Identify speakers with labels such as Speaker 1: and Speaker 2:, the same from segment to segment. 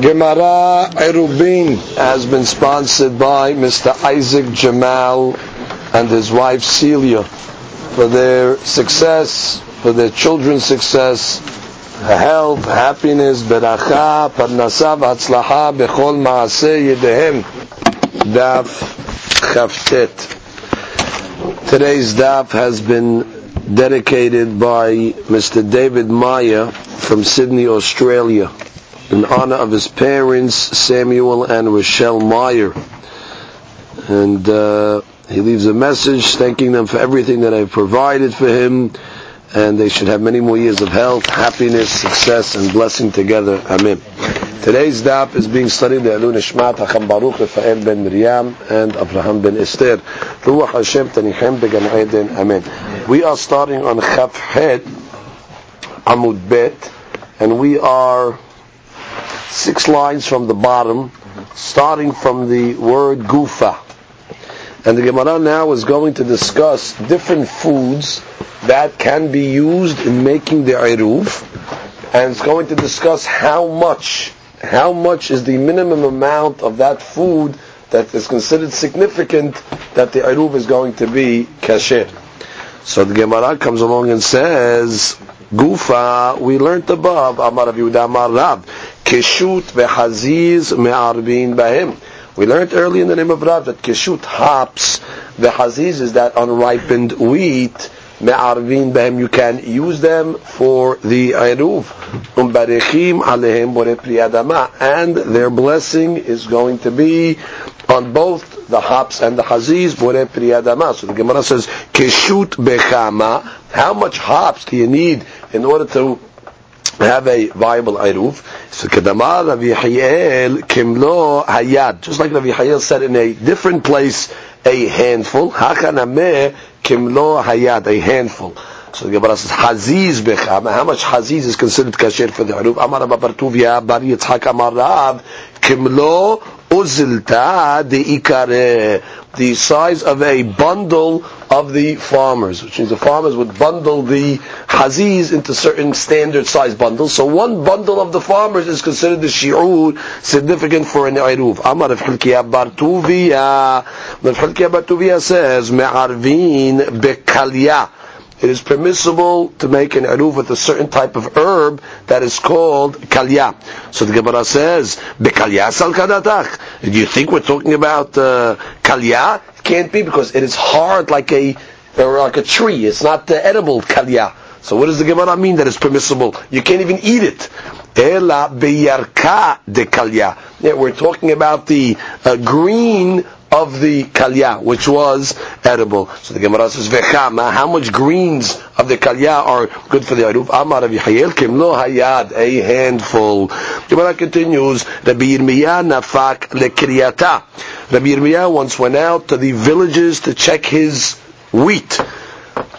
Speaker 1: Gemara Erubin has been sponsored by Mr. Isaac Jamal and his wife Celia for their success, for their children's success, health, happiness, beracha, parnasa, v'hatzlaha, bechol maaseh yedehem. Daf Chavtet. Today's daf has been dedicated by Mr. David Maya from Sydney, Australia in honor of his parents, Samuel and Rochelle Meyer. And uh, he leaves a message thanking them for everything that I've provided for him, and they should have many more years of health, happiness, success, and blessing together. Amen. Today's daf is being studied by Alun Ishmat Hacham Baruch Rafael ben Miriam and Abraham ben Esther. Ruach Hashem Tanichem Began Eden. Amen. We are starting on Chaf Het Amud Bet, and we are six lines from the bottom, starting from the word gufa. And the Gemara now is going to discuss different foods that can be used in making the iruv, and it's going to discuss how much, how much is the minimum amount of that food that is considered significant that the iruv is going to be kasher. So the Gemara comes along and says, Gufa, we learned above, Amar Rav Yehuda Amar Rav, Keshut v'haziz me'arbin bahem. We learned early in the name of Rav that keshut hops, v'haziz is that unripened wheat, me'arvin bahem, you can use them for the Eruv. Umbarechim alehem bore priyadama, and their blessing is going to be on both the hops and the haziz, bore priyadama. So the Gemara says, keshut bechama, how much hops do you need in order to have a viable Eruv? So Kedamar Rav Yehiel Kimlo Hayad. Just like Rav Yehiel said in a different place, a handful. Hakanameh Kimlo Hayad, a handful. So the Gemara says, Haziz Becham. How much Haziz is considered kasher for the Eruv? Amar Rabba Bartuvia Bar Yitzhak Amar Rav Kimlo Uzilta de Ikare. The size of a bundle of the farmers, which means the farmers would bundle the haziz into certain standard size bundles. So one bundle of the farmers is considered the shi'ur significant for an iruv. Amar of Hilkiya Bartuvia. Rav Hilkiya Bartuvia says, Me'arvin bekalya it is permissible to make an eruv with a certain type of herb that is called kalya. So the Gemara says, "Bekalya sal kadatach." Do you think we're talking about uh, kalya? It can't be because it is hard like a or like a tree. It's not edible kalya. So what does the Gemara mean that it's permissible? You can't even eat it. Ela beyarka de kalya. Yeah, we're talking about the uh, green of the kalya, which was edible. So the Gemara says, Vechama, how much greens of the kalya are good for the Aruf? Amar Yihayel, Kimlo Hayad, a handful. Gemara continues, Rabbi Yirmiyah nafak lekriyata. Rabbi Yirmiyah once went out to the villages to check his wheat.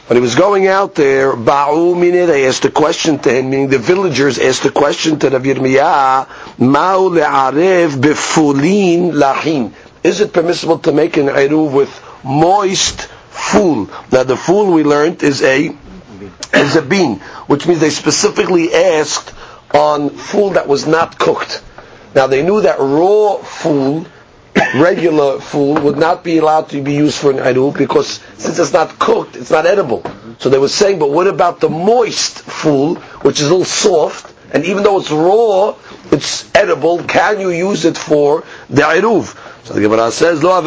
Speaker 1: When he was going out there, Ba'u mine, they asked a question to him, meaning the villagers asked a question to Rabbi Yirmiyah, Ma'u le'arev befulin lahin is it permissible to make an eruv with moist fool? Now the fool we learned is a is a bean, which means they specifically asked on fool that was not cooked. Now they knew that raw fool, regular fool, would not be allowed to be used for an eruv because since it's not cooked, it's not edible. So they were saying, but what about the moist fool, which is a little soft, and even though it's raw, it's edible. Can you use it for the eruv? So the Gemara says, Lo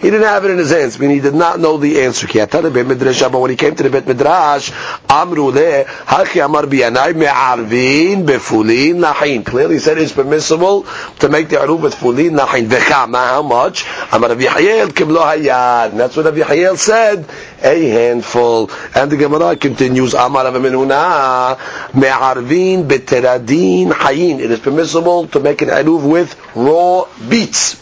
Speaker 1: He didn't have it in his hands, meaning he did not know the answer. But when he came to the Bet Midrash, Amru Hachi Amar me'arvin befulin nahin. Clearly said it's permissible to make the aruv with fulin nahin. Vechama, how much? Amar kimlo hayad. That's what Yahayel said, a handful. And the Gemara continues, Amar me'arvin beteradin hayin. It is permissible to make an aruv with raw beets.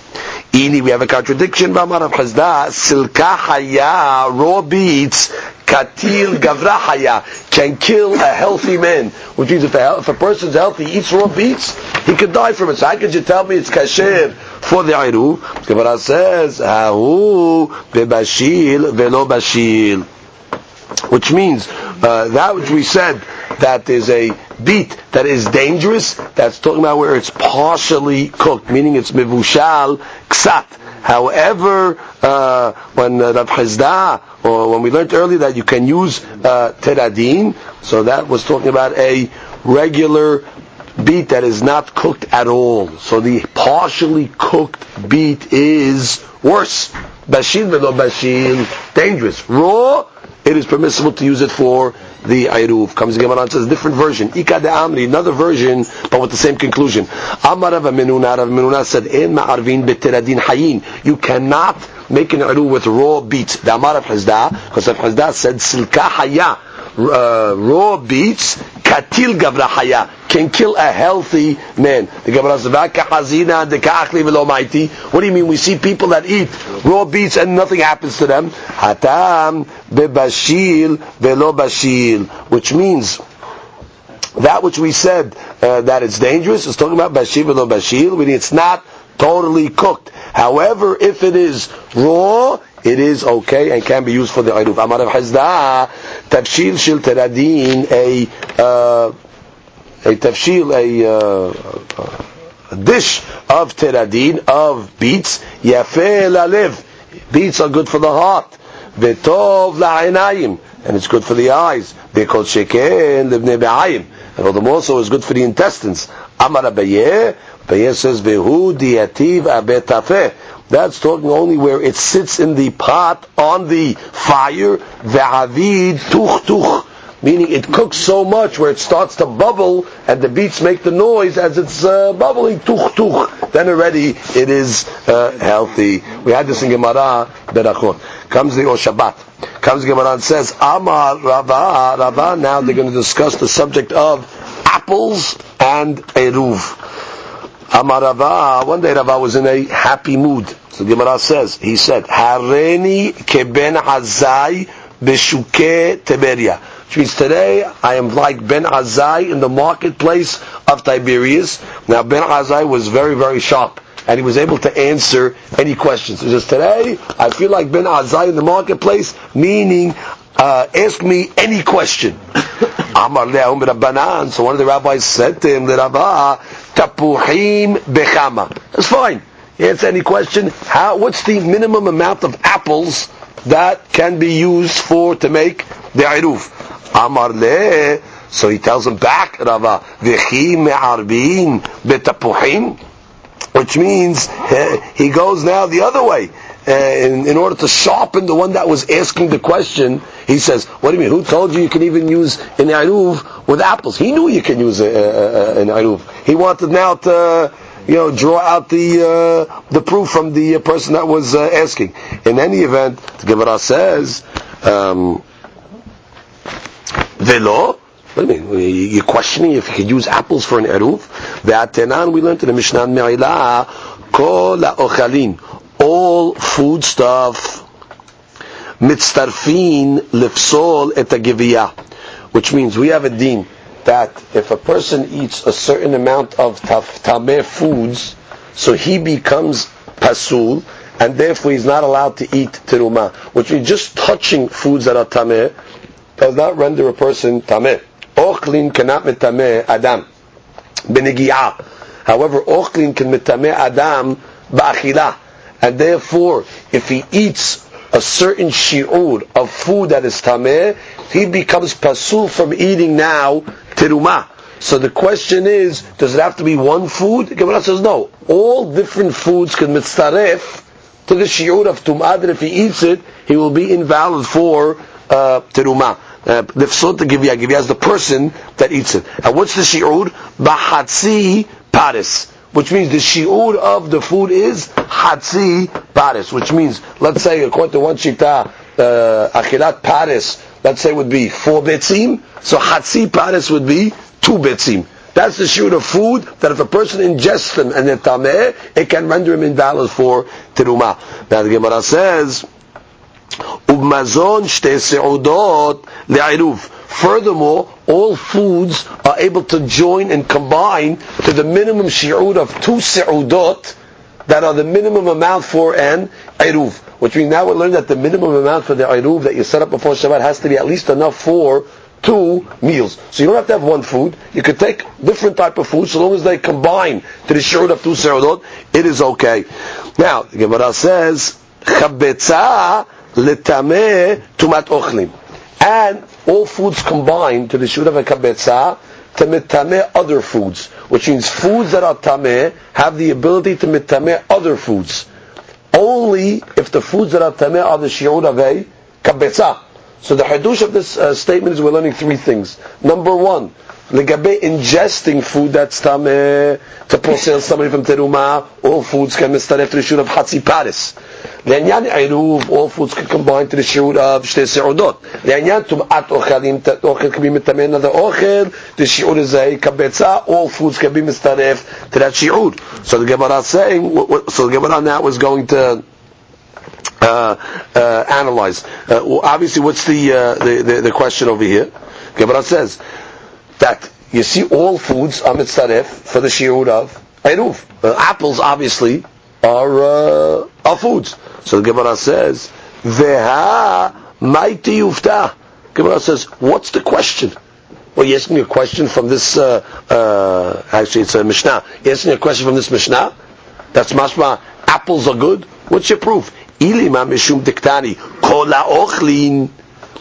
Speaker 1: Ini, we have a contradiction. Silka haya, raw beets, katil gavra haya, can kill a healthy man. Which means if a, if a person's healthy, eats raw beets, he could die from it. So how could you tell me it's kasher for the Iru? Gemara says, Hahu bebashil velo bashil. Which means, uh, that which we said, that is a beet that is dangerous, that's talking about where it's partially cooked, meaning it's mivushal ksat. However, uh, when uh, Rav or when we learned earlier that you can use uh, teradin, so that was talking about a regular beet that is not cooked at all. So the partially cooked beet is worse. Bashil velo bashil, dangerous. Raw, it is permissible to use it for the Ayruv. Comes again on says different version. Ika de Amri, another version, but with the same conclusion. Amar Rav Menuna, Rav Menuna said, In ma'arvin betiradin hayin. You cannot make an Ayruv with raw beets. The Amar of Hizda, because Rav Hizda said, Silka haya. Uh, raw beets, katil gavra haya, can kill a healthy man. The hazina ka'achli velo. What do you mean? We see people that eat raw beets and nothing happens to them. Hatam bebashil velo bashil, which means that which we said uh, that it's dangerous is talking about bashil velo bashil, meaning it's not totally cooked. However, if it is raw, it is okay and can be used for the Iruf. Amar of Hazda, tafshil shil teradin, a, uh, a tafshil, a, uh, a dish of teradin, of beets, yafe lalev. Beets are good for the heart. Vetov la'inayim. And it's good for the eyes. Call sheken livne be'ayim. And furthermore, also is good for the intestines. Amar Abaye, Abaye says, Vehu diativ abetafeh. That's talking only where it sits in the pot on the fire. Ve'avid tuch tuch. Meaning it cooks so much where it starts to bubble and the beets make the noise as it's uh, bubbling. Tuch tuch. Then already it is uh, healthy. We had this in Gemara, Berachot. Comes the, Shabbat. Comes Gemara and says, Amar Rava, Rava, now they're going to discuss the subject of apples and eruv. Amar Rava, one day Rava was in a happy mood. So Gemara says, he said, Hareni keben azai beshuke teberia. Which means today I am like Ben Azai in the marketplace of Tiberias. Now Ben Azai was very, very sharp and he was able to answer any questions. He says, today I feel like Ben Azai in the marketplace, meaning uh, ask me any question. So one of the rabbis said to him, Rava, tapuhim bechama. That's fine. Answer any question. How? What's the minimum amount of apples that can be used for to make the iruf? Amar le. So he tells him back, Rava, v'chi me'arbin betapuhim, which means he goes now the other way. Uh, in, in, order to sharpen the one that was asking the question, he says, "What do you mean? Who told you you can even use an iruv with apples? He knew you can use a, a, a, an iruv. He wanted now to, you know, draw out the uh, the proof from the person that was uh, asking. In any event, the Gemara says, um, "Velo." What do you mean? You're questioning if you could use apples for an eruv? Ve'atenan, we learned in the Mishnah Me'ilah, kol ha'ochalin all food stuff mitztarfin lifsol et agiviyah, which means we have a deen that if a person eats a certain amount of tameh foods, so he becomes pasul, and therefore he's not allowed to eat teruma, which means just touching foods that are tameh does not render a person tameh. Ochlin cannot metameh adam benegiyah. However, ochlin can metameh adam ba'achilah and therefore, if he eats a certain shi'ur of food that is tameh, he becomes pasul from eating now terumah. So the question is, does it have to be one food? The Gemara says no. All different foods can mitzaref to the shi'ur of tum'ah that if he eats it, he will be invalid for uh. Uh, Nefsot uh, Givya, Givya is the person that eats it. And what's the shi'ur? Bahatzi paris which means the shi'ur of the food is hatzi paris, which means, let's say, according to one shita, uh, achilat paris, let's say would be four betzim, so hatzi paris would be two betzim. That's the shi'ur of food that if a person ingests them and they're tameh, it can render him invalid for teruma. Now the Gemara says. Furthermore, all foods are able to join and combine to the minimum shi'ud of two se'udot that are the minimum amount for an iruv. Which means now we learn that the minimum amount for the iruv that you set up before Shabbat has to be at least enough for two meals. So you don't have to have one food. You could take different type of food, so long as they combine to the shirut of two seudot, it is okay. Now, the Gemara says, chabetza letameh tumat ochlim. And all foods combine to the shirut of a kabetza to mitame other foods, which means foods that are tameh have the ability to mitame other foods. Only if the foods that are tameh are the shiur of a kabetza. So the hadush of this uh, statement is we're learning three things. Number one, legabe ingesting food that's tameh to posel somebody from teruma, all foods can mistaref to the shiur of hatzi paris. לעניין עירוב, all foods can combine to the שיעור of שתי סעודות. לעניין טומאת אוכלים, אוכל can be מטמא another אוכל, the שיעור הזה כביצה, all foods can be מצטרף to that שיעור. So the Gemara saying, so the Gemara now is going to uh, uh, analyze. Uh, well, obviously, what's the, uh, the, the, the question over here? Gemara says that you see all foods are mitzaref for the shiur of eruv. Uh, apples, obviously, are uh, are foods. So the Gemara says, "Veha mighty ufta." Gemara says, "What's the question?" Well, you're asking a question from this. Uh, uh, actually, it's a Mishnah. You're asking a question from this Mishnah. That's mashma. Apples are good. What's your proof? Ilima mishum diktani kola ochlin.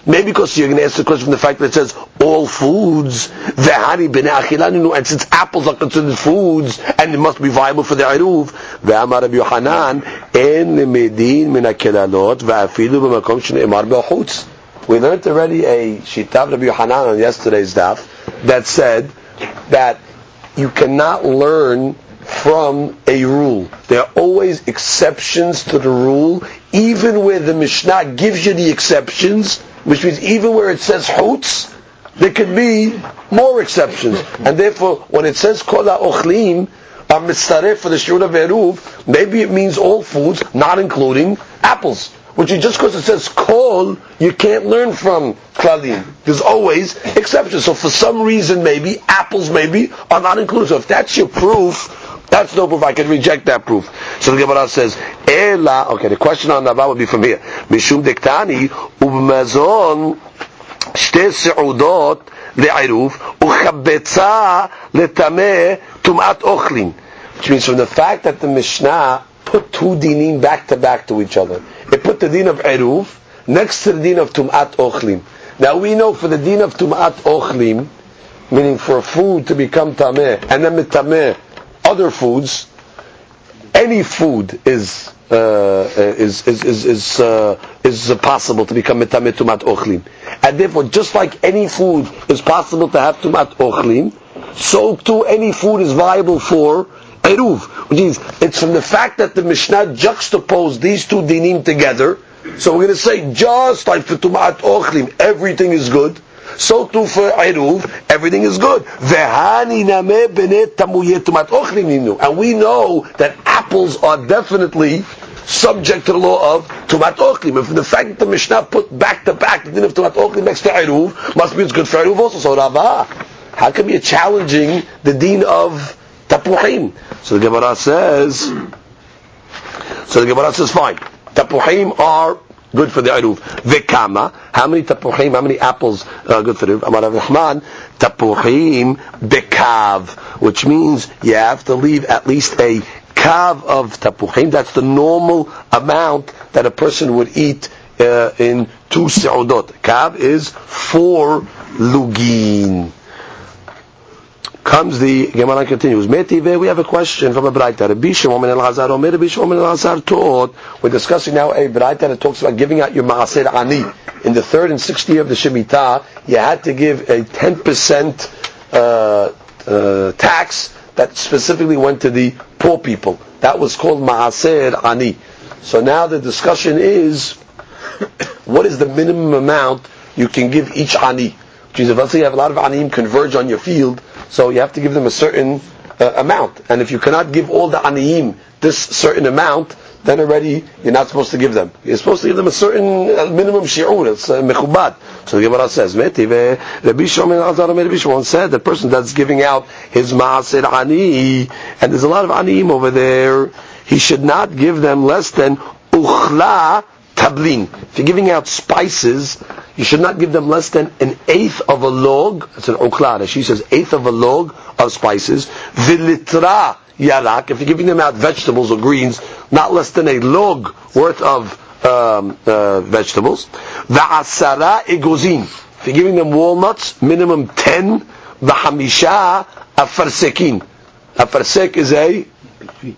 Speaker 1: Maybe because you're going to ask the question from the fact that it says all foods, v'hani b'nei and since apples are considered foods, and it must be viable for the eruv, v'amar Rabbi Yohanan, en medin min ha'kelalot, v'afilu b'makom shne'emar b'chutz. We learned already a shitav Rabbi Yohanan on yesterday's daf that said that you cannot learn from a rule. There are always exceptions to the rule, even where the Mishnah gives you the exceptions, which means even where it says chutz, there could be more exceptions. And therefore, when it says kol ochlim, are mitzaref for the shur of maybe it means all foods, not including apples. Which is just because it says kol, you can't learn from klalim. There's always exceptions. So for some reason, maybe apples maybe are not included. So if that's your proof, that's no proof. I can reject that proof. So the Gemara says, Ela, okay, the question on Nava would be from here. Mishum dektani, ubmazon, shte se'udot, לעירוב, וחבצה לטמא טומאת אוכלים. Which means from the fact that the Mishnah put two dinim back to back to each other. It put the din of Eruv next to the din of Tum'at Ochlim. Now we know for the din of Tum'at Ochlim, meaning for food to become Tameh, and then Mitameh, other foods, any food is uh, is is is is, uh, is possible to become metamet tumat and therefore, just like any food is possible to have tumat ochlim, so too any food is viable for eruv, which means it's from the fact that the Mishnah juxtaposed these two dinim together. So we're going to say just like for tumat ochlim, everything is good so too for Eruv, everything is good. And we know that apples are definitely subject to the law of Tumat Ochlim. And from the fact that the Mishnah put back to back the din of Tumat Ochlim next to Eruv, must be it's good for Eruv also. So Rava, how come you're challenging the din of Tapuchim? So the Gemara says, so the Gemara says, fine. Tapuchim are good for the Eruv. Vekama, how many tapuchim, how many apples are good for the Eruv? Amar Rahman, tapuchim bekav, which means you have to leave at least a kav of tapuchim. That's the normal amount that a person would eat uh, in two seudot. Kav is four lugin comes the Gemara continues. Metive, we have a question from a Braita. Rabbi Shimon el Hazar Omer, Rabbi Shimon taught. We're discussing now a Braita that talks about giving out your Maaser Ani. In the third and sixth year of the Shemitah, you had to give a 10% uh, uh, tax that specifically went to the poor people. That was called Maaser Ani. So now the discussion is, what is the minimum amount you can give each Ani? Which is, let's say you have a lot of Anim converge on your field, so you have to give them a certain uh, amount. And if you cannot give all the aniyim this certain amount, then already you're not supposed to give them. You're supposed to give them a certain uh, minimum shi'ur. It's uh, mechubad. So the Gemara says, Rabbi Shimon said the person that's giving out his ma'asir ani, and there's a lot of aniyim over there, he should not give them less than uchla tablin. If you're giving out spices, you should not give them less than an eighth of a log. That's an okla. She says eighth of a log of spices. Vilitra yarak. If you're giving them out vegetables or greens, not less than a log worth of um, uh, vegetables. Va'asara egozin. If you're giving them walnuts, minimum ten. V'hamisha afarsekin. Afarsek is a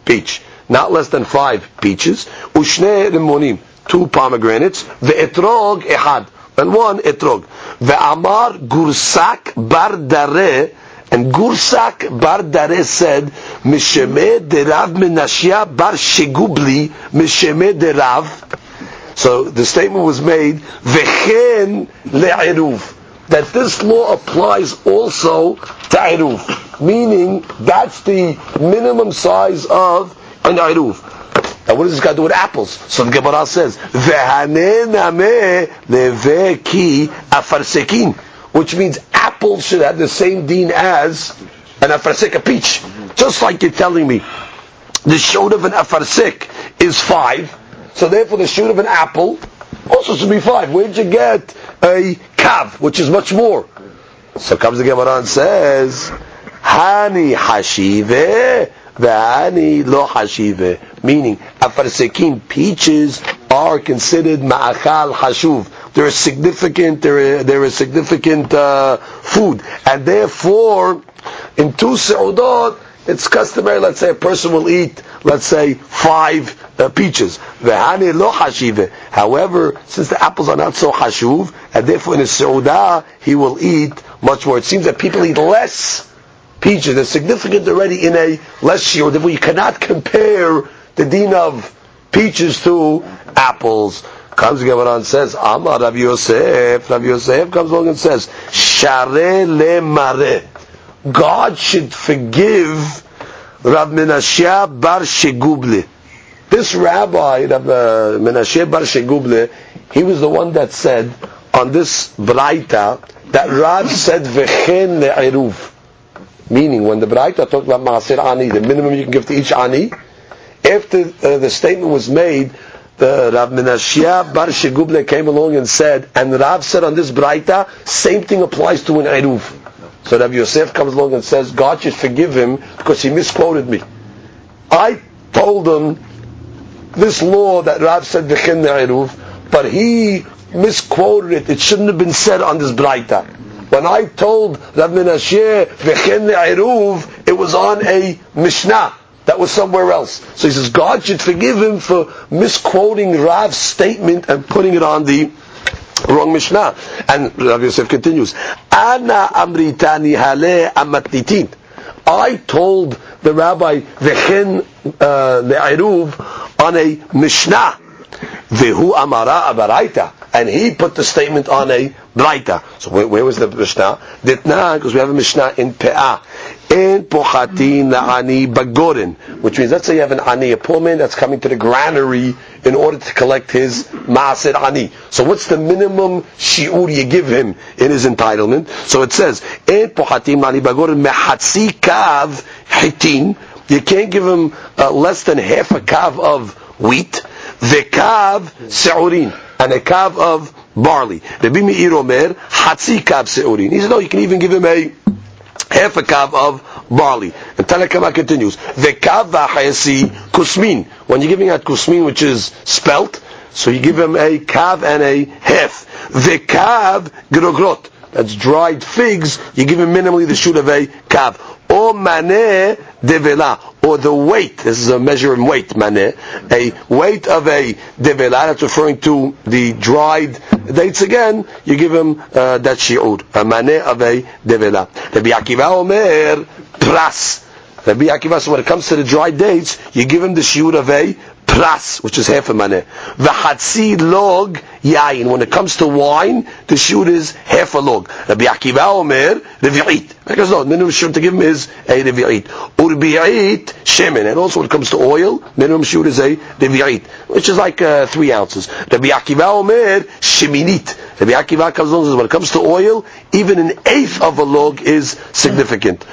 Speaker 1: peach. Not less than five peaches. Ushne rimonim. Two pomegranates. Ve'etrog ehad. And one etrog. Ve'amar gursak bar dare. And Gursak Bar Dare said, Misheme derav menashia bar shegubli, Misheme derav. So the statement was made, Vechen le'eruv. That this law applies also to eruv. Meaning, that's the minimum size of an eruv. Now what does this to do with apples? So the Gemara says, leveki afarsekin. Which means apples should have the same deen as an afarsik, a peach. Just like you're telling me, the shoot of an afarsik is five, so therefore the shoot of an apple also should be five. Where'd you get a kav, which is much more? So comes the Gemara and says, Hani hashive, v'hani lo hashive. Meaning, afarsikin peaches are considered ma'achal hashuv they're significant, they're they're a significant uh, food, and therefore, in two seudot, it's customary. Let's say a person will eat, let's say, five uh, peaches. Vehani lo hashive. However, since the apples are not so hashuv, and therefore in a seudah he will eat much more. It seems that people eat less peaches. They're significant already in a less shiur. Therefore, you cannot compare the din of peaches to apples. Comes the Gemara and says, Amar Rav Yosef, Rav Yosef comes along and says, Share le mare. God should forgive Rav Menashe bar Sheguble. This rabbi, Rav uh, Menashe bar Sheguble, he was the one that said on this Braita that Rav said Vechen le'eruv. Meaning, when the Braita talked about Maasir Ani, the minimum you can give to each Ani, after uh, the statement was made the Rav Menashia Bar Sheguble came along and said, and Rav said on this Braita, same thing applies to an Eruv. So Rav Yosef comes along and says, God should forgive him because he misquoted me. I told him this law that Rav said, V'chin Eruv, but he misquoted it. It shouldn't have been said on this Braita. When I told Rav Eruv, it was on a Mishnah that was somewhere else. So he says God should forgive him for misquoting Rav's statement and putting it on the wrong Mishnah. And Rav Yosef continues, Ana amritani hale amatnitin. I told the rabbi v'chen uh, le'eruv on a Mishnah. Vehu amara abaraita. And he put the statement on a braita. So where, where was the Mishnah? Ditna, because we have a Mishnah in Pe'ah. In pochatin la'ani bagorin, which means let's say you have an ani, a poor man that's coming to the granary in order to collect his maaser ani. So what's the minimum shiur you give him in his entitlement? So it says in pochatin la'ani bagorin mehatzi kav hitin. You can't give him uh, less than half a kav of wheat. The kav seurin and a kav of barley. Rabbi Meir Omer hatzi kav seurin. He said no, you can even give him a half a kav of barley. And Tanakama continues, the kav v'achayasi kusmin. When you're giving out kusmin, which is spelt, so you give him a kav and a half. The kav grogrot. That's dried figs. You give him minimally the shoot of a kav. Or maneh devela, or the weight. This is a measure in weight, maneh. A weight of a devela. That's referring to the dried dates again. You give him uh, that shi'ud, a maneh of a devela. Rabbi Akiva Omer pras. Rabbi Akiva, so when it comes to the dried dates, you give him the shi'ud of a pras, which is half a maneh. V'chatzi log yain. When it comes to wine, the shoot is half a log. Rabbi Akiva Omer revi'it. Because no, minimum shoot to give him is a revi'it. Urbi'it shemen. And also when it comes to oil, minimum shoot is a revi'it, which is like uh, three ounces. Rabbi Akiva Omer sheminit. Rabbi Akiva comes along and says when it comes to oil, even an eighth of a log is significant.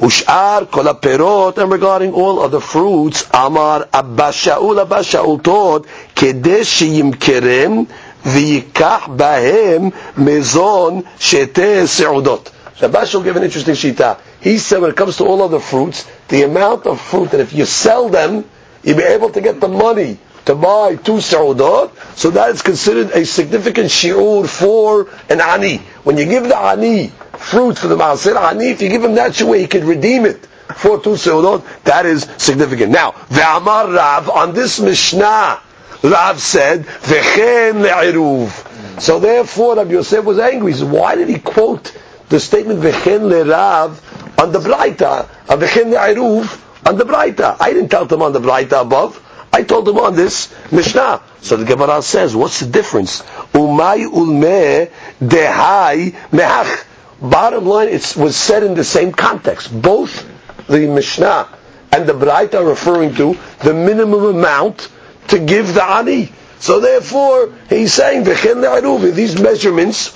Speaker 1: Ushar kol perot, and regarding all other fruits, Amar Abba Shaul, Abba Shaul taught, yimkerem v'yikach bahem mezon shete seudot. So Abba Shaul gave an interesting shita. He said when it comes to all other fruits, the amount of fruit that if you sell them, you'll be able to get the money to buy two seudot, so that is considered a significant shi'ur for an ani. When you give the ani fruit for the Maaser Ani, if you give him that way, he can redeem it for two seudot. That is significant. Now, Ve'amar Rav, on this Mishnah, Rav said, Vechen le'iruv. So therefore, Rabbi Yosef was angry. He said, why did he quote the statement Vechen le'rav on the Braita, uh, on Vechen le'iruv on the Braita? I didn't tell him on the Braita above. I told him on this Mishnah. So the Gemara says, what's the difference? Umay ulme dehai mehach. Bottom line, it was said in the same context. Both the Mishnah and the Braita are referring to the minimum amount to give the ani. So therefore, he's saying these measurements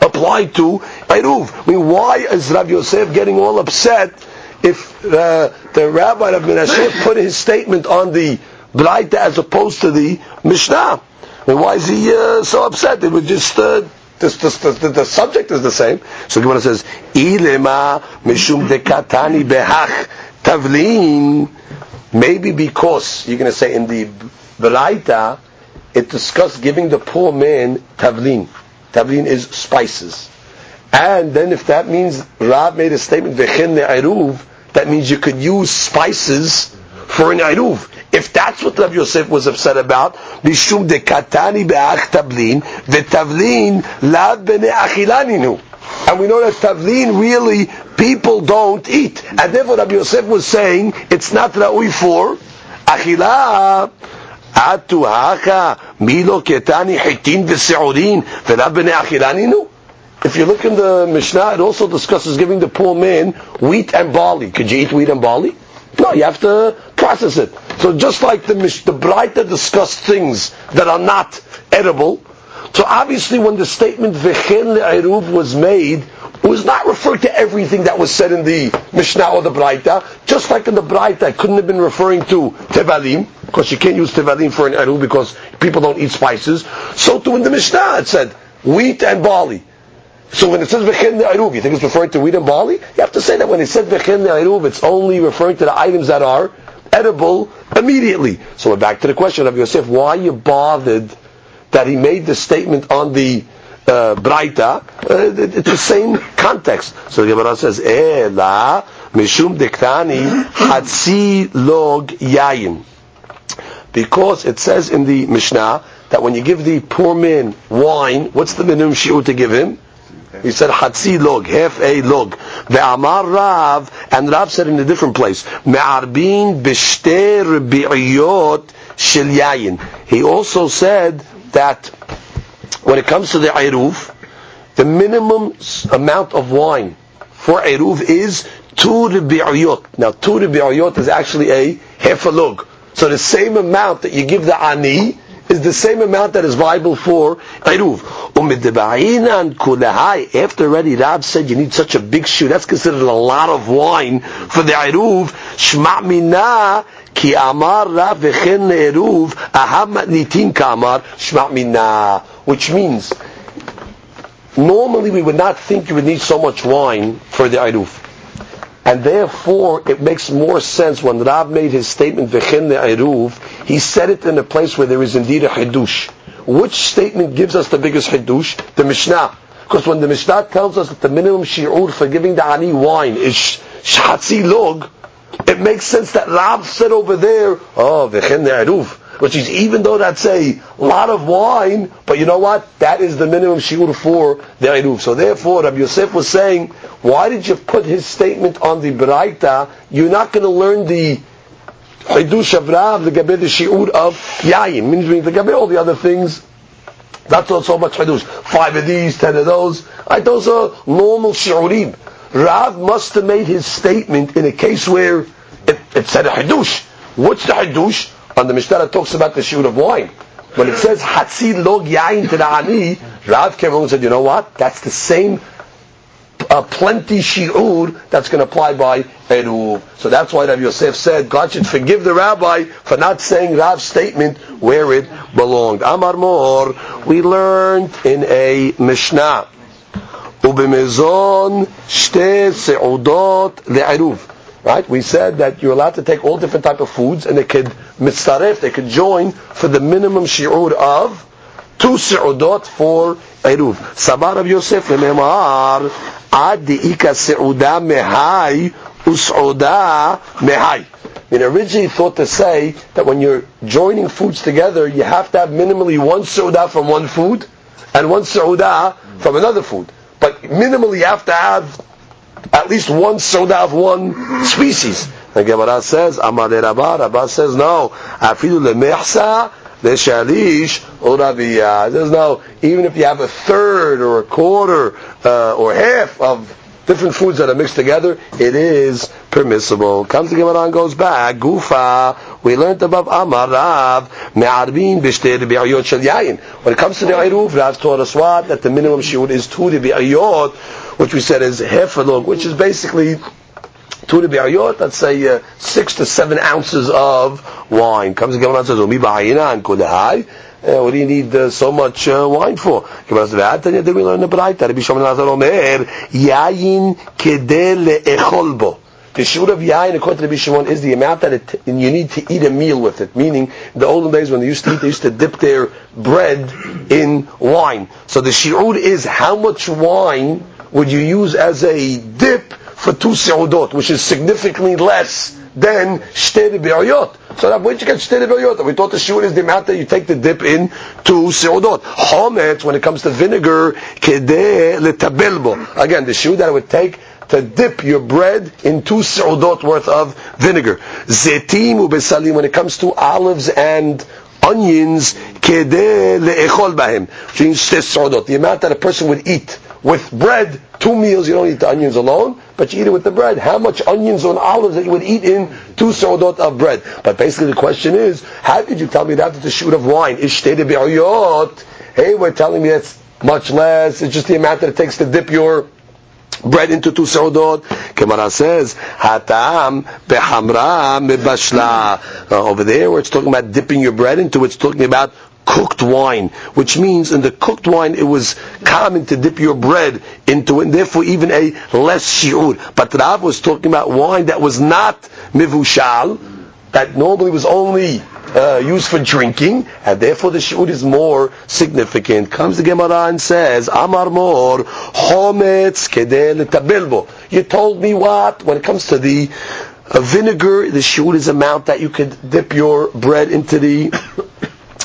Speaker 1: apply to Eruv. I mean, why is Rav Yosef getting all upset if uh, the rabbi of Menashe put his statement on the Braita as opposed to the Mishnah? I mean, why is he uh, so upset? It was just uh, this, this, this, the subject is the same. So the Gemara says, "Ilema mishum dekatani behach tavlin." Maybe because you're going to say in the Beraita, it discussed giving the poor man tavlin. Tavlin is spices. And then if that means Rab made a statement, v'chen le'eruv, that means you could use spices for an eruv. If that's what Rabbi Yosef was upset about, mishum de katani be'ach tablin, v'tavlin la bene achilaninu. And we know that tavlin really people don't eat. And therefore Rabbi Yosef was saying it's not ra'ui for achila. Atu haka milo ketani hitin v'seurin v'la bene achilaninu. If you look in the Mishnah, it also discusses giving the poor man wheat and barley. Could you eat wheat and barley? No, you have to process it. So just like the the Braita discussed things that are not edible, so obviously when the statement V'chen le'eruv was made, it was not referring to everything that was said in the Mishnah or the Braita. Just like in the Braita, it couldn't have been referring to Tevalim, because you can't use Tevalim for an eruv because people don't eat spices. So too in the Mishnah it said wheat and barley. So when it says v'chen ne'eruv, you think it's referring to wheat and barley? You have to say that when it said v'chen ne'eruv, it's only referring to the items that are edible immediately. So we're back to the question of Yosef, why you bothered that he made the statement on the uh, Braita? Uh, it's the same context. So the Gemara says, Eh la mishum dektani hatzi log yayin. Because it says in the Mishnah that when you give the poor man wine, what's the minimum shiur to give him? He said hatzi log, half a log. Ve'amar Rav, and Rav said in a different place, me'arbin shel yayin. He also said that when it comes to the Eruv, the minimum amount of wine for Eruv is two rebi'iyot. Now two rebi'iyot is actually a half a log. So the same amount that you give the ani is the same amount that is viable for Eruv. After already Rab said you need such a big shoe, that's considered a lot of wine for the Eruv. Shma mina ki amar Rab v'chen le'eruv aham nitin kamar shma mina. Which means, normally we would not think you would need so much wine for the Eruv. And therefore, it makes more sense when Rab made his statement, V'chen Eruv, he said it in a place where there is indeed a Hidush. Which statement gives us the biggest Hidush? The Mishnah. Because when the Mishnah tells us that the minimum shi'ur for giving the ani wine is shatzi log, it makes sense that Rab said over there, oh, V'chen Eruv which is even though that's a lot of wine, but you know what? That is the minimum shiur for the Eruv. So therefore, Rabbi Yosef was saying, why did you put his statement on the Braita? You're not going to learn the Hidush of Rav, the Gabe the shiur of Yayin. Means the Gabe all the other things, that's not so much Hidush. Five of these, ten of those. Right, those are normal shiurim. Rav must have made his statement in a case where it, it said a Hidush. What's the Hidush? on the Mishnah that talks about the shoot of wine. When it says Hatzi log yain to the ani, Rav came and said, you know what? That's the same a plenty shi'ur that's going to apply by Eruv. So that's why Rav Yosef said God should forgive the rabbi for not saying Rav's statement where it belonged. Amar Mor, we learned in a Mishnah. ובמזון שתי סעודות לעירוב. Right? We said that you're allowed to take all different type of foods and they could mitzaref, they could join for the minimum shi'ur of two se'udot for Eruv. Sabar of Yosef lememar ad de'ika se'uda mehai us'uda mehai. I mean, originally thought to say that when you're joining foods together, you have to have minimally one se'udah from one food and one se'udah from another food. But minimally you have to have at least one soda of one species. The Gemara says, Amar Rabba, Rabba says, no. Afidu lemehsa, shalish urabiya. There's no, even if you have a third or a quarter uh, or half of different foods that are mixed together, it is permissible. Comes the Gemara and goes back. Gufa, we learned above Amar Rav, me'arbin b'shtei bi'ayot shel yayin. When it comes to the Eruv, Rav taught us what? That the minimum shiur is two bi'ayot, which we said is half a log, which is basically two to be bi'ayot, let's say uh, six to seven ounces of wine. Comes the and says, Umi ba'ayina and. Uh, what do you need uh, so much uh, wine for? Did learn the Braita? Rabbi Shimon Lazar Omer, kedel. The shiur of yayin, according to Rabbi Shimon, is the amount that it, you need to eat a meal with it. Meaning, in the olden days when they used to eat, they used to dip their bread in wine. So the shiur is how much wine would you use as a dip for two seudot, which is significantly less than shtei be'ayot. So that where'd you get shtei be'ayot? We thought the shiur is the amount that you take the dip in to seudot. Chomet, when it comes to vinegar, kedeh letabelbo. Again, the shiur that it would take to dip your bread in two seudot worth of vinegar. Zetim ubesalim, when it comes to olives and onions, kedeh le'echol bahem. The amount that a person would eat with bread, two meals, you don't eat the onions alone, but you eat it with the bread. How much onions or olives that you would eat in two sodot of bread? But basically the question is, how could you tell me that the shoot of wine is? Hey, we're telling me that's much less, it's just the amount that it takes to dip your bread into two sodot. Gemara says, "Hatam behamra mebashla." Uh, over there, where it's talking about dipping your bread into, it's talking about cooked wine, which means in the cooked wine it was common to dip your bread into it, and therefore even a less shi'ur. But Rav was talking about wine that was not mivushal, that normally was only uh, used for drinking, and therefore the shi'ur is more significant. Comes the Gemara and says, Amar mor, chometz kedel tabilbo. You told me what? When it comes to the uh, vinegar, the shi'ur is amount that you could dip your bread into the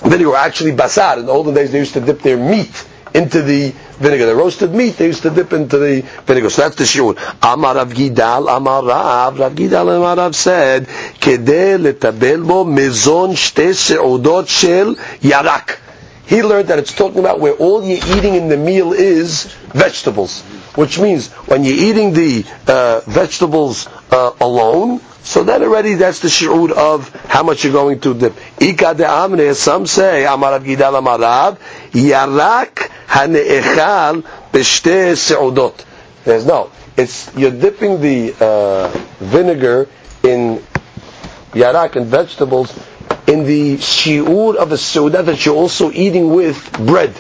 Speaker 1: vinegar, actually basar. In the olden days, they used to dip their meat into the vinegar. The roasted meat, they used to dip into the vinegar. So that's the shiur. Amar Rav Gidal, Amar Rav, Rav Gidal Amar Rav said, Kedeh letabel bo mezon shte seudot shel yarak. He learned that it's talking about where all you're eating in the meal is vegetables. Which means when you're eating the uh, vegetables uh, alone, so then already that's the shi'ud of how much you're going to dip. Ika de amne, some say, Amarav Gidal Amarav, Yarak hane'echal b'shte se'udot. There's no. It's, you're dipping the uh, vinegar in yarak and vegetables in the shi'ur of a soda that you're also eating with bread.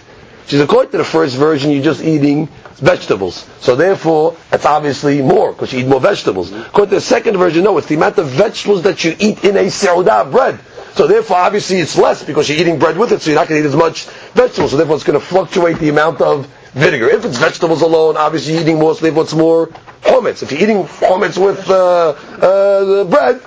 Speaker 1: Is according to the first version, you're just eating vegetables. So therefore, it's obviously more, because you eat more vegetables. According to the second version, no, it's the amount of vegetables that you eat in a seudah bread. So therefore, obviously, it's less because you're eating bread with it, so you're not going to eat as much vegetables. So therefore, it's going to fluctuate the amount of vinegar. If it's vegetables alone, obviously you're eating more, so therefore it's more chometz. If you're eating chometz with uh, uh, bread,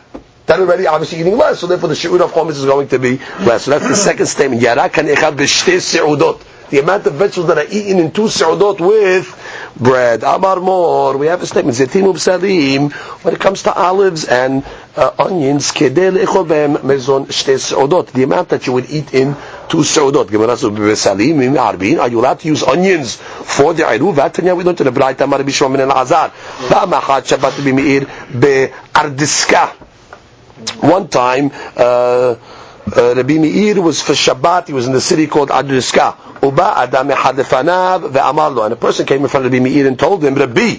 Speaker 1: then already obviously eating less, so therefore the shi'ud of chometz is going to be less. So that's the second statement. Se'udot the amount of vegetables that are eaten in two seudot with bread. Amar Mor, we have a statement, Zetim Salim, when it comes to olives and uh, onions, Kedel Echovem Mezon Shte Seudot, the amount that you would eat in two seudot. Gemara Salim, Arbin, are you allowed to use onions for the Iruv? Vatanya, we don't to the Braita, Mar Bishom min al-Azar. Ba'machat Shabbat be'ardiska. One time, uh, uh, Rabbi Meir was for Shabbat. He was in the city called Ardiska. Uba adam echad ve'amar And a person came in front of Rabbi Meir and told him, Rabbi,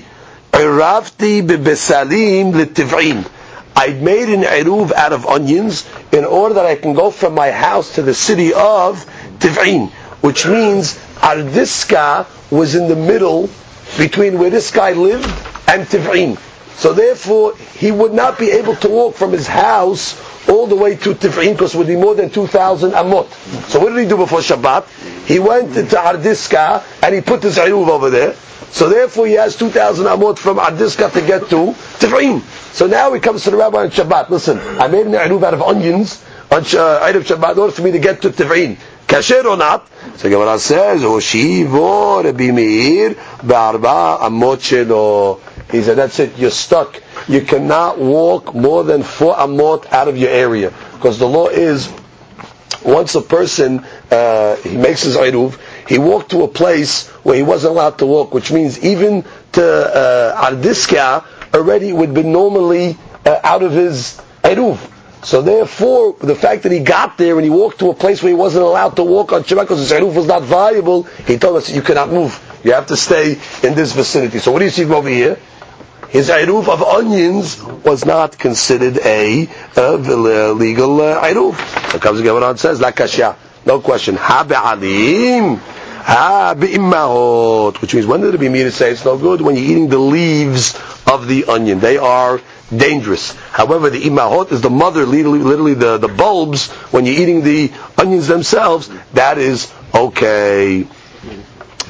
Speaker 1: Iravti bebesalim litiv'in. I made an eruv out of onions in order that I can go from my house to the city of Tiv'in, which means Ardiska was in the middle between where this guy lived and Tiv'in. So therefore, he would not be able to walk from his house all the way to Tif'in because it would be more than 2,000 amot. So what did he do before Shabbat? He went into Ardiska and he put his Eruv over there. So therefore he has 2,000 amot from Ardiska to get to Tif'in. So now he comes to the rabbi on Shabbat. Listen, I made an Eruv out of onions on uh, Erev Shabbat in order for me to get to Tif'in. Kasher or not? So Gemara says, Oshivo Rabbi Meir Ba'arba Amot Shelo. He said, that's it, you're stuck. You cannot walk more than four amot out of your area. Because the law is, once a person, uh, he makes his eruv, he walked to a place where he wasn't allowed to walk, which means even to uh, Ardiska, already would be normally uh, out of his eruv. So therefore, the fact that he got there and he walked to a place where he wasn't allowed to walk on Shabbat because his eruv was not viable, he told us you cannot move. You have to stay in this vicinity. So what do you see from over here? His eruv of onions was not considered a, legal uh, eruv. So comes the Gemara and says, La kasha, no question. Ha be'alim, which means when did me to say it's no good? When you're eating the leaves of the onion. They are dangerous. However, the imahot is the mother, literally, literally the, the bulbs, when you're eating the onions themselves, that is okay.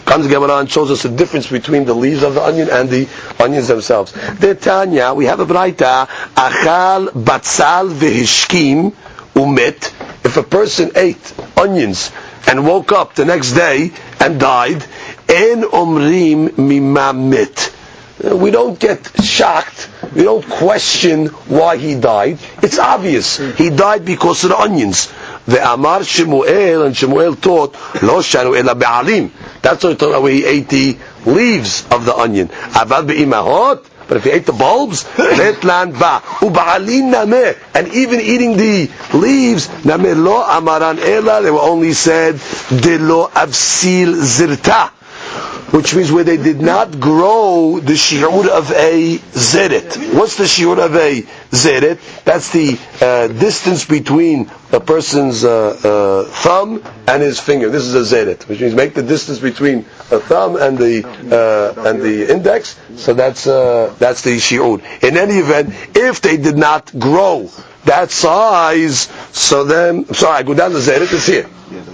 Speaker 1: Comes Gemara and shows us the difference between the leaves of the onion and the onions themselves. The Tanya, we have a braita, achal batzal v'hishkim umit. If a person ate onions and woke up the next day and died, en omrim mimamit. We don't get shocked. We don't question why he died. It's obvious. He died because of the onions. Amar Shemuel, and Shemuel taught, Lo shanu ela be'alim. That's what he taught where he ate the leaves of the onion. Avad be'imahot, but if he ate the bulbs, letlan ba uba'alin nameh, and even eating the leaves, nameh lo amaran ela, they were only said de lo avsil zirta which means where they did not grow the shiur of a zeret. What's the shiur of a zeret? That's the uh, distance between a person's uh, uh, thumb and his finger. This is a zeret, which means make the distance between a thumb and the uh, and the index. So that's uh, that's the shiur. In any event, if they did not grow that size, so then sorry, I go down the zeret. It's here.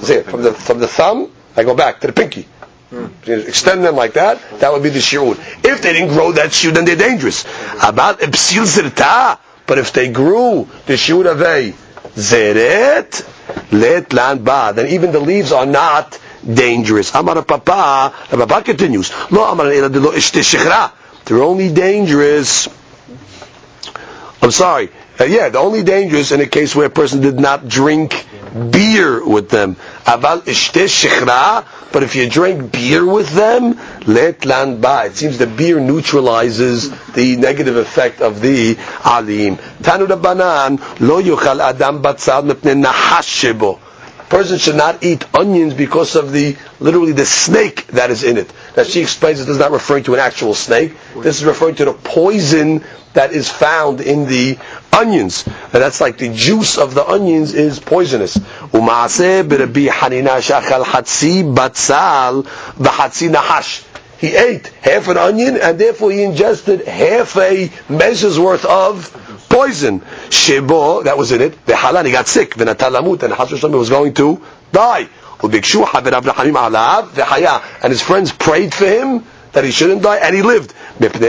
Speaker 1: Here from the from the thumb. I go back to the pinky. Extend them like that, that would be the shiur. If they didn't grow that shiur, then they're dangerous. About epsil zirta, but if they grew the shiur of a zeret, let land ba, then even the leaves are not dangerous. Amar Papa, Papa continues, lo amar lo They're only dangerous. I'm sorry. Uh, yeah, the only dangerous in a case where a person did not drink beer with them. But if you drink beer with them, let land ba. It seems the beer neutralizes the negative effect of the alim. Tanu banan lo yuchal adam batzal mipne nahashebo. Person should not eat onions because of the literally the snake that is in it. That she explains this is not referring to an actual snake. This is referring to the poison that is found in the onions. And that's like the juice of the onions is poisonous. He ate half an onion and therefore he ingested half a measure's worth of poison. Shebo, that was in it. The halan, he got sick. V'natalamut, and Hashem was going to die. And his friends prayed for him that he shouldn't die, and he lived. Because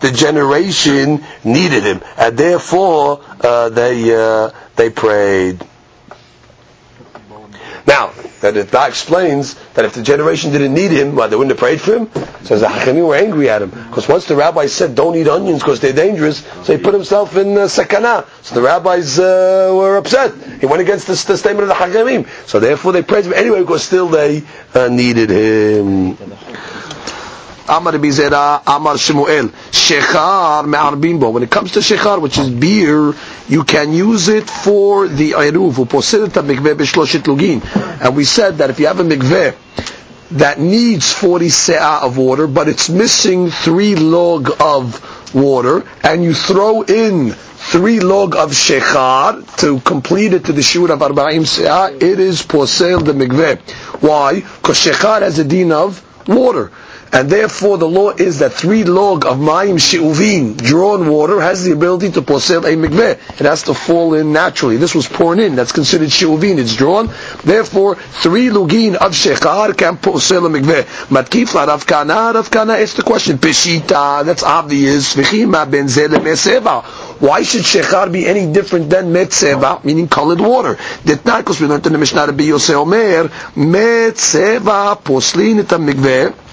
Speaker 1: the generation needed him, and therefore uh, they uh, they prayed. Now, that it explains that if the generation didn't need him, well, they wouldn't have prayed for him. So the Hachamim were angry at him because once the rabbi said, "Don't eat onions because they're dangerous," so he put himself in uh, sakana. So the rabbis uh, were upset. He went against the, the statement of the Hachamim. So therefore, they prayed for him anyway because still they uh, needed him. Amar Bizera, Amar Shechar. When it comes to shechar, which is beer, you can use it for the eruv. And we said that if you have a mikveh that needs 40 se'ah of water, but it's missing three log of water, and you throw in three log of shechar to complete it to the shiur of arba'im se'ah, it is posel the mikveh. Why? Because shechar has a din of water. And therefore the law is that three log of mayim she'uvin, drawn water, has the ability to posel a mikveh. It has to fall in naturally. This was poured in. That's considered she'uvin. It's drawn. Therefore, three lugin of shechar can posel a mikveh. Matkif la Rav Kana. Rav Kana the question, Peshita, that's obvious. Ben. Why should shechar be any different than metzeva, meaning colored water? Did not, because we learned in the Mishnah Rabbi Yosef Omer, metzeva poslin et mikveh.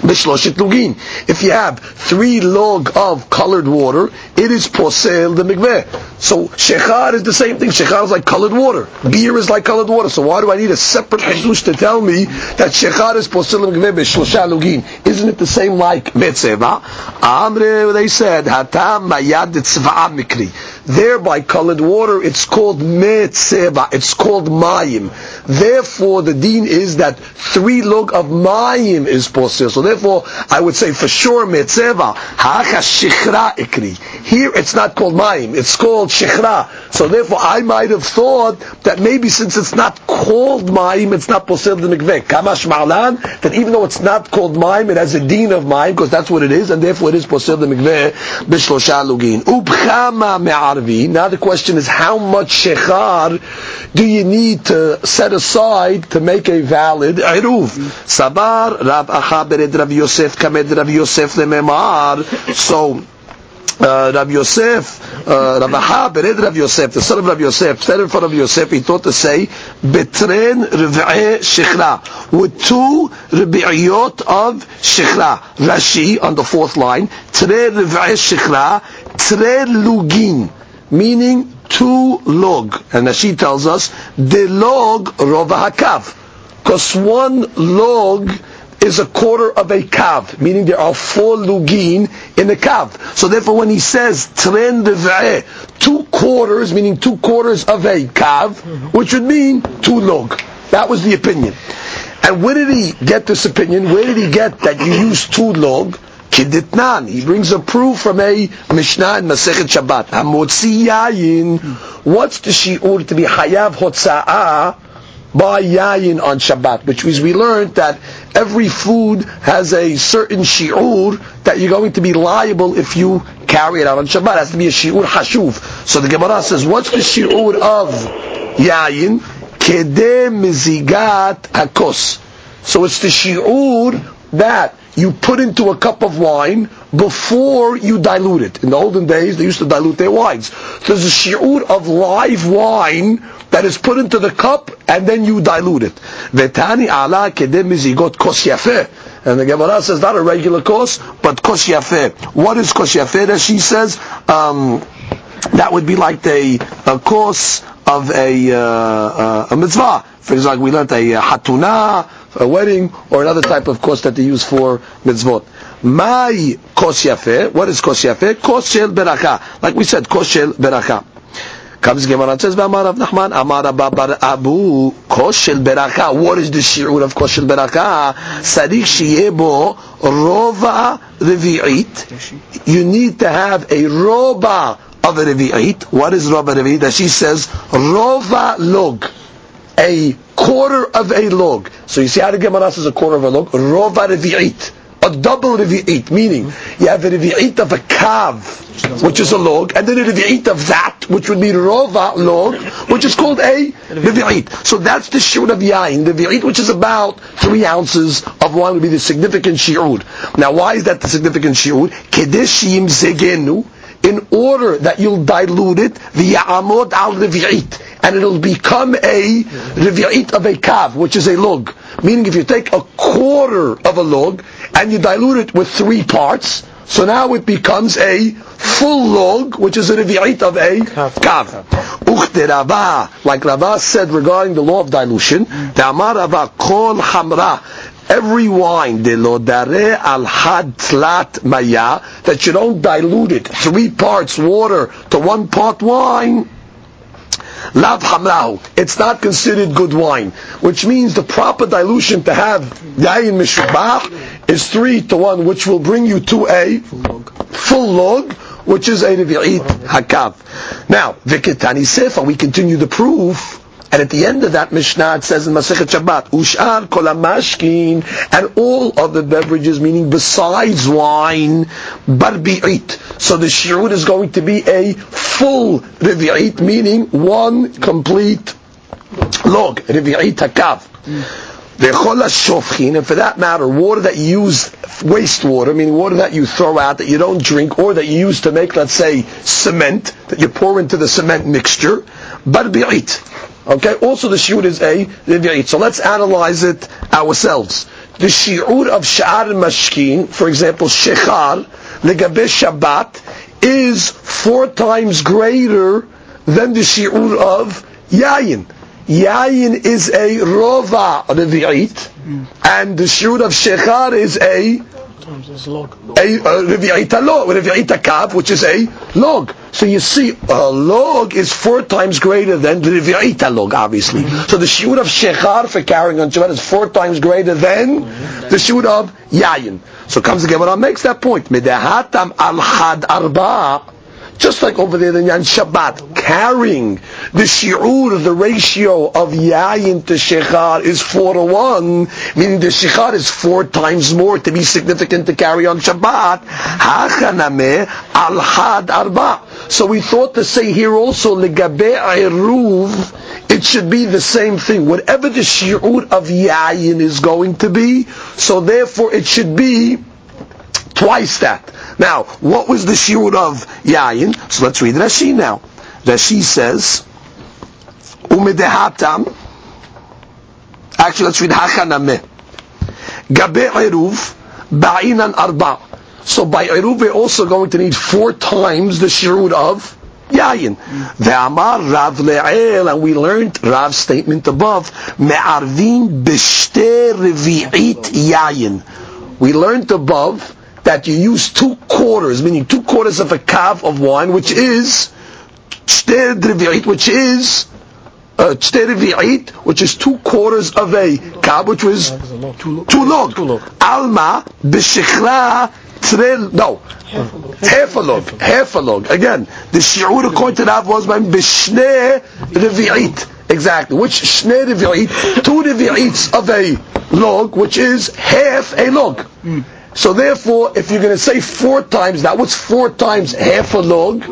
Speaker 1: If you have three log of colored water, it is posel the mikveh. So shechar is the same thing. Shechar is like colored water. Beer is like colored water. So why do I need a separate hadush to tell me that shechar is posel the mikveh lugin? Isn't it the same like metzeva? Amre, they said, hatam mayad mikri thereby colored water, it's called metzeva, it's called mayim. Therefore, the deen is that three log of mayim is possible. So therefore, I would say for sure metzeva, hacha shichra ikri. Here, it's not called mayim, it's called shichra. So therefore, I might have thought that maybe since it's not called mayim, it's not posir the mikveh. Kamash ma'lan, that even though it's not called mayim, it has a deen of mayim, because that's what it is, and therefore it is posir the mikveh, bishlosha lugin. Ubchama me'ar now the question is, how much shechar do you need to set aside to make a valid eruv? Sabar Rav Yosef kamed Rav Yosef lememar. So. Uh, Rav Yosef, uh, Rav Aha, Bered Yosef, the son of Rav Yosef, said in front of Yosef, he thought to say, Betren Riv'e Shechra, with two Ribi'iyot of Shechra. Rashi, on the fourth line, Tre Riv'e Shechra, Tre Lugin meaning two log. And as she tells us, the log rova hakav. Because one log is a quarter of a kav, meaning there are four lugin in a kav. So therefore when he says tren two quarters, meaning two quarters of a kav, which would mean two log. That was the opinion. And where did he get this opinion? Where did he get that you use two log? Kiditnan. He brings a proof from a Mishnah in Masechet Shabbat. Hamotzi yayin. What's the shi'ur to be hayav hotza'ah by yayin on Shabbat? Which means we learned that every food has a certain shi'ur that you're going to be liable if you carry it out on Shabbat. It has to be a shi'ur hashuv. So the Gemara says, what's the shi'ur of yayin? Kede mizigat hakos. So it's the shi'ur that you put into a cup of wine before you dilute it. In the olden days, they used to dilute their wines. There's a shi'ur of live wine that is put into the cup and then you dilute it. Vetani ala kedem mizigot kos And the Gemara says not a regular kos, but kos What is kos That she says, um, that would be like the a course of a, uh, uh, a mitzvah. For example, we learned a hatuna, a wedding, or another type of course that they use for mitzvot. My kos yafeh, what is kos yafeh? Kos beracha. Like we said, kos shel beracha. Comes Gemara and says, "V'amar Rav Nachman, Amar Bar Abu, kos shel beracha." What is the shiur of kos shel beracha? Sadik shiyebo rova revi'it. You need to have a roba of revi'it. What is roba revi'it? That she says, rova log a quarter of a log. So you see how the Gemara says a quarter of a log? Rova revi'it. A double revi'it, meaning you have a revi'it of a kav, which is a log, and then a revi'it of that, which would be rova log, which is called a revi'it. So that's the shiur of yain, the revi'it, which is about three ounces of wine would be the significant shiur. Now why is that the significant shiur? Kedeshim zegenu, in order that you'll dilute it, v'ya'amod al revi'it and it'll become a revi'it of a kav, which is a log. Meaning if you take a quarter of a log and you dilute it with three parts, so now it becomes a full log, which is a revi'it of a kav. Uchte Rava, like Rava said regarding the law of dilution, the Amar Rava kol hamra, every wine, de lodare al had tlat maya, that you don't dilute it, three parts water to one part wine, Lav hamrahu. It's not considered good wine, which means the proper dilution to have yayin mishubah is three to one, which will bring you to a full log, which is a hakav. Now, viketani sefa, we continue the proof and at the end of that Mishnah, it says in Masechet Shabbat, Ushar kolamashkin, and all other beverages, meaning besides wine, barbi'it. So the shi'ud is going to be a full revi'it, meaning one complete log, revi'it hakav. And for that matter, water that you use, wastewater, meaning water that you throw out, that you don't drink, or that you use to make, let's say, cement, that you pour into the cement mixture, barbi'it. Okay, also the shiur is a revi'it. So let's analyze it ourselves. The shiur of sha'ar mashkin, for example, shechar, legabe Shabbat, is four times greater than the shiur of yayin. Yayin is a rova revi'it, and the shiur of shechar is a. A Uh, revi'ita log, revi'ita kav, which is a log. So you see, a log is four times greater than the revi'ita log, obviously. So the shiur of shechar for carrying on Shabbat is four times greater than the shiur of yayin. So comes the Gemara makes that point. Medahatam al had arba just like over there in Yan Shabbat, carrying the shi'ur, the ratio of yayin to shechar is 4 to 1, meaning the shechar is four times more to be significant to carry on Shabbat. Al had arba. So we thought to say here also, legabe it should be the same thing. Whatever the shi'ur of yayin is going to be, so therefore it should be twice that. Now, what was the shiur of yayin? So let's read Rashi now. Rashi says, umedehatam. Actually, let's read hachaname. Gabe eruv ba'inan arba. So by eruv, we're also going to need four times the shiur of yayin. Ve'amar Rav Le'el, and we learned Rav's statement above, me'arvin b'shte revi'it yayin. We learned above that you use two quarters, meaning two quarters of a kav of wine, which is which is uh, which is two quarters of a kav, which was two log. Alma b'shechla trel, no, half a log, half a log. Again, the shi'ur according to that was by b'shnei revi'it. Exactly. Which shnei revi'it, two revi'its of a log, which is half a log. Mm. So therefore, if you're going to say four times, that was four times half a log,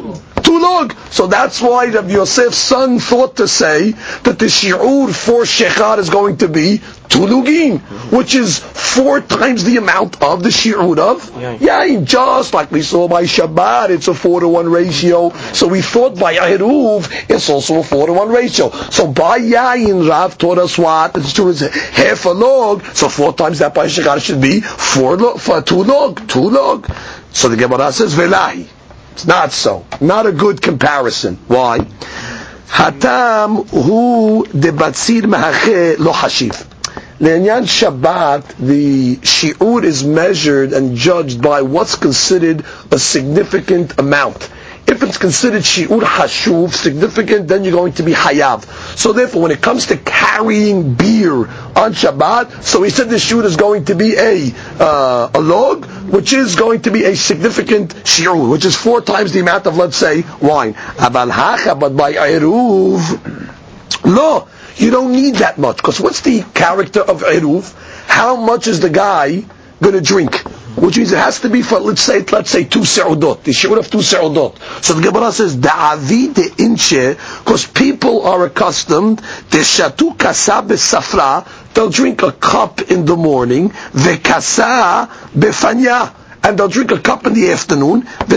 Speaker 1: two log. So that's why Rabbi Yosef's son thought to say that the shi'ur for shechar is going to be two lugin, which is four times the amount of the shi'ur of yain. Just like we saw by Shabbat, it's a four to one ratio. So we thought by Eruv, it's also a four to one ratio. So by yain, Rav taught us what? It's true, it's half a log. So four times that by shechar should be four log, for two log, two log. So the Gemara says, velahi. It's not so. Not a good comparison. Why? Hatam hu debatzir mahache lo hashiv. Le'inyan Shabbat, the shi'ur is measured and judged by what's considered a significant amount. If it's considered shi'ur hashuv, significant, then you're going to be hayav. So therefore, when it comes to carrying beer on Shabbat, so he said the shi'ur is going to be a, uh, a log, which is going to be a significant shi'ur, which is four times the amount of, let's say, wine. Abal hacha, but by eruv, no, you don't need that much, because what's the character of eruv? How much is the guy going to drink? Which means it has to be for let's say let's say two seudot. The shiur of two seudot. So the Gemara says da'avi de inche because people are accustomed de shatu kasa besafra. They'll drink a cup in the morning, vekasa befanya and they'll drink a cup in the afternoon, ve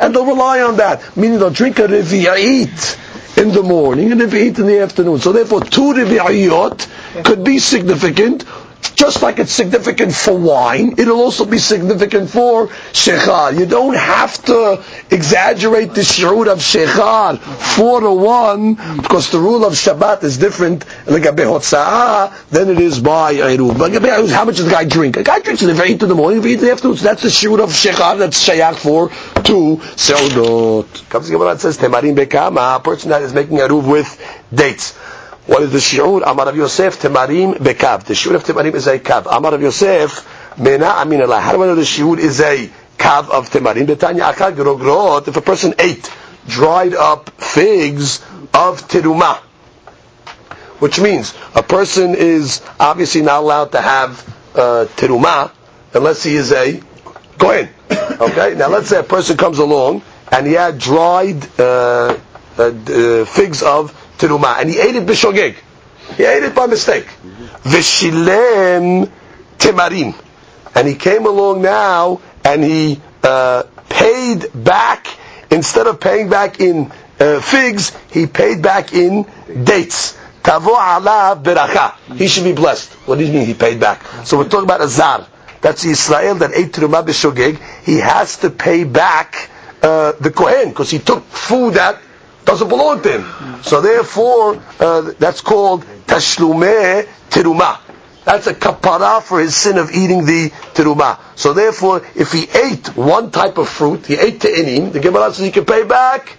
Speaker 1: and they'll rely on that. Meaning they'll drink a revi'it in the morning and a revi'it in the afternoon. So therefore, two revi'iyot could be significant, just like it's significant for wine, it'll also be significant for shechar. You don't have to exaggerate the shiur of shechar four to one, because the rule of Shabbat is different like than it is by eruv. How much does the guy drink? A guy drinks in the eight in the morning, in the afternoon. So that's the shiur of shechar. That's shayach for two seudot. Comes the Gemara says temarim bekama. A person that is making eruv with dates. What is the shiur? Amar Rav Yosef, temarim bekav. The shiur of temarim is a kav. Amar Rav Yosef, mena amin. How do I know the shiur is a kav of temarim? Betanya akal grogrot. If a person ate dried up figs of teruma, which means a person is obviously not allowed to have uh, unless he is a kohen. Okay. Now let's say a person comes along and he had dried uh, uh, uh figs of teruma, and he ate it b'shogeg. He ate it by mistake. V'shilem temarim, and he came along now and he uh, paid back instead of paying back in uh, figs, he paid back in dates. Tavo alav beracha. He should be blessed. What do you mean he paid back? So we're talking about a zar. That's Israel that ate teruma b'shogeg. He has to pay back uh, the kohen because he took food that doesn't belong to him. So therefore, uh, that's called tashlume teruma. That's a kapara for his sin of eating the teruma. So therefore, if he ate one type of fruit, he ate te'inim, the Gemara says he can pay back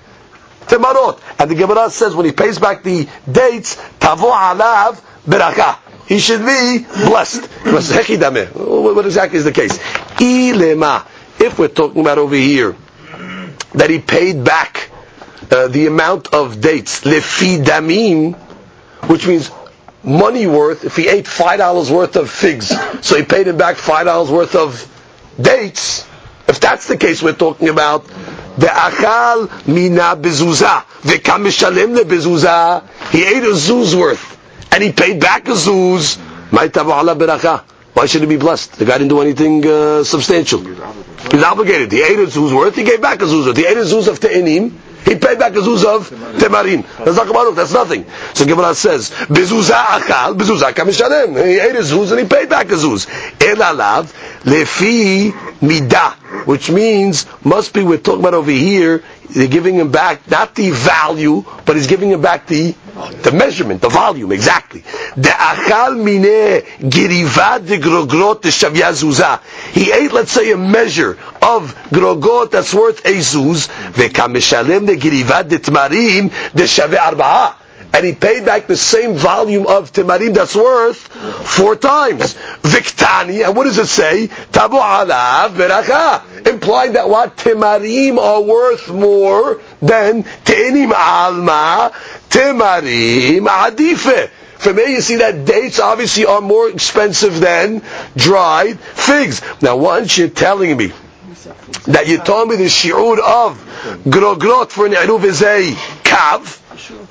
Speaker 1: temarot. And the Gemara says when he pays back the dates, tavo alav beraka. He should be blessed. what exactly is the case? Ilema. If we're talking about over here, that he paid back uh, the amount of dates lefi damim, which means money worth. If he ate five dollars worth of figs, so he paid him back five dollars worth of dates. If that's the case, we're talking about the achal mina bezuza v'kamishalim le bezuza. He ate a zuz worth and he paid back a zuz. Why should he be blessed? The guy didn't do anything uh, substantial. He's obligated. He ate a zuz worth. He gave back a zuz worth. He ate a zuz of te'inim. He paid back a zuz of temarim. That's not Baruch, that's nothing. So Gemara says, Bezuza achal, bezuza kamishalem. He ate a zuz and he paid back a zuz. Elalav, lefi midah. Which means, must be, we're talking about over here, they're giving him back, not the value, but he's giving him back the, the measurement, the volume, exactly. The achal mine girivad de grogrot He ate, let's say, a measure of grogrot that's worth a zuz, v'kamishalem de girivad de tmarim de shavya arba'ah and he paid back the same volume of timarim that's worth four times. Viktani, and what does it say? Tabu alav beracha. Implying that what? Timarim are worth more than te'inim alma, timarim adife. From here you see that dates obviously are more expensive than dried figs. Now once you're telling me that you told me the shi'ud of grogrot for an is a kav,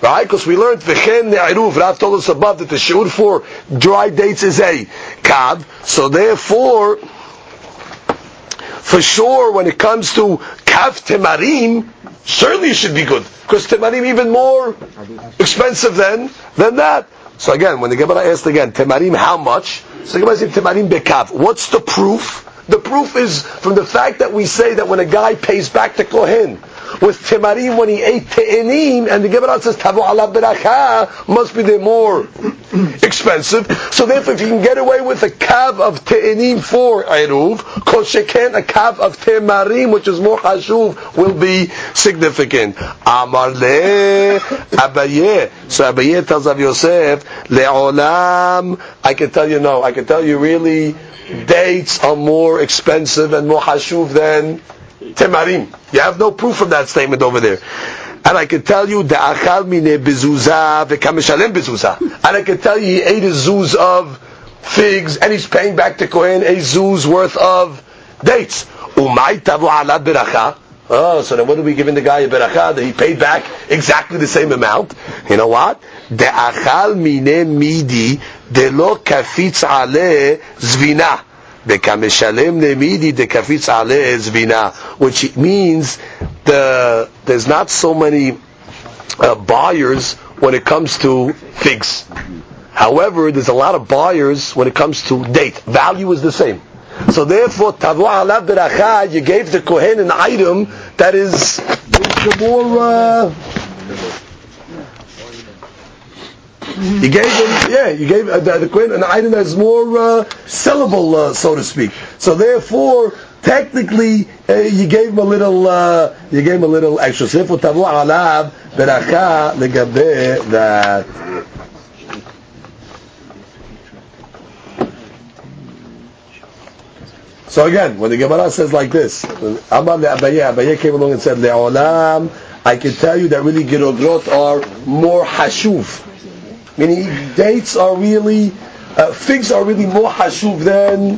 Speaker 1: Right? Because we learned v'chen ne'aruv. Rav told us above that the shiur for dry dates is a kav. So therefore, for sure, when it comes to kav temarim, certainly it should be good. Because temarim even more expensive than, than that. So again, when the Gemara asked again, temarim how much? So the Gemara said temarim bekav. What's the proof? The proof is from the fact that we say that when a guy pays back to Kohen, with Timarim when he ate Te'enim, and the Gemara says Tavu ala beracha must be the more expensive. So therefore, if you can get away with a kav of Te'enim for Eruv, kol sheken a kav of Temarim, which is more hashuv, will be significant. Amar le Abaye. So Abaye tells Rav Yosef, le'olam, I can tell you no, I can tell you really, dates are more expensive and more hashuv than temarim. You have no proof of that statement over there. And I can tell you, da'achal mine bezuza v'kameshalem bezuza. And I can tell you, he ate a zuz of figs, and he's paying back to Kohen a zuz worth of dates. Umay tavu ala beracha. Oh, so then what are we giving the guy a beracha that he paid back exactly the same amount? You know what? De'achal mine midi de lo kafitz ale zvina which means the there's not so many uh, buyers when it comes to figs. However, there's a lot of buyers when it comes to date. Value is the same. So therefore, you gave the kohen an item that is, is the more. Uh, you gave him, yeah, you gave uh, the, the an item that is more uh, sellable, uh, so to speak. So therefore, technically, uh, you gave him a little, uh, you gave him a little extra. Therefore, tavu that. So again, when the Gemara says like this, Amar le'abaye, Abaye came along and said, Le'olam, I can tell you that really grogrot are more hashuv. Meaning dates are really, uh, figs are really more hashuv than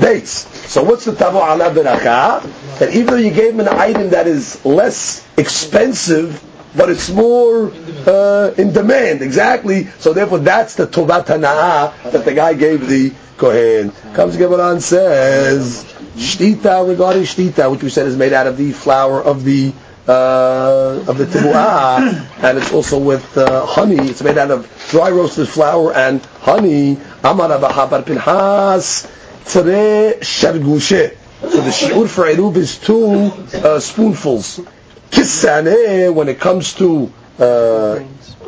Speaker 1: dates. So what's the tabu ala beracha? That even though you gave him an item that is less expensive, but it's more uh, in demand, exactly. So therefore, that's the tovat that the guy gave the kohen. Comes Gemara and says, shtita regarding shtita, which we said is made out of the flour of the uh, of the tibu'ah, and it's also with uh, honey. It's made out of dry roasted flour and honey. Amar Abahabar Pinhas Tzare Shargushe. So the shiur for eruv is two uh, spoonfuls. Kisane, when it comes to uh,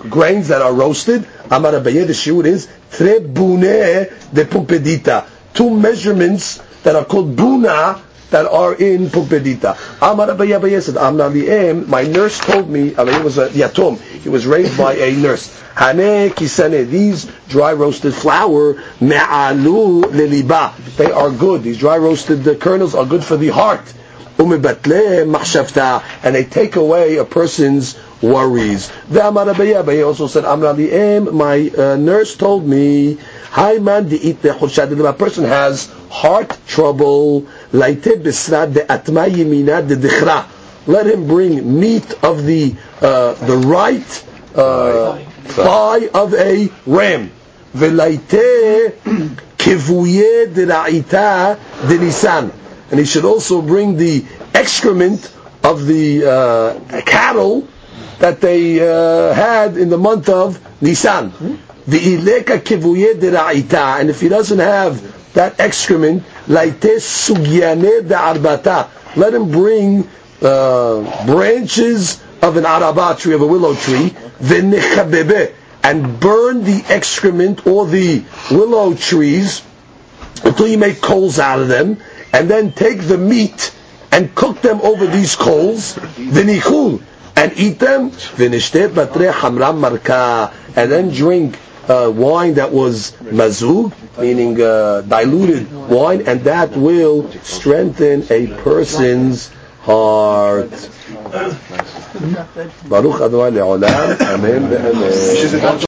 Speaker 1: grains that are roasted, Amar the shiur is Tre Bune de Pumbedita. Two measurements that are called Buna that are in Pumbedita. Amar my nurse told me, Abaye was a yatom, he was raised by a nurse. Hane kisane, these dry roasted flour, me'alu leliba. They are good. These dry roasted uh, kernels are good for the heart. And they take away a person's worries. Abaye also said, Amra Li'em, my uh, nurse told me, Hayman di'it le'churshad, a person has heart trouble. Let him bring meat of the uh, the right uh, thigh of a ram. And he should also bring the excrement of the uh, cattle that they uh, had in the month of Nisan. The ra'ita. And if he doesn't have that excrement. Let him bring uh, branches of an araba tree, of a willow tree, and burn the excrement or the willow trees until you make coals out of them, and then take the meat and cook them over these coals, v'nichul, and eat them, v'nishte batre hamram marka, and then drink uh, wine that was mazug, meaning uh, diluted wine, and that will strengthen a person's heart. Baruch amen.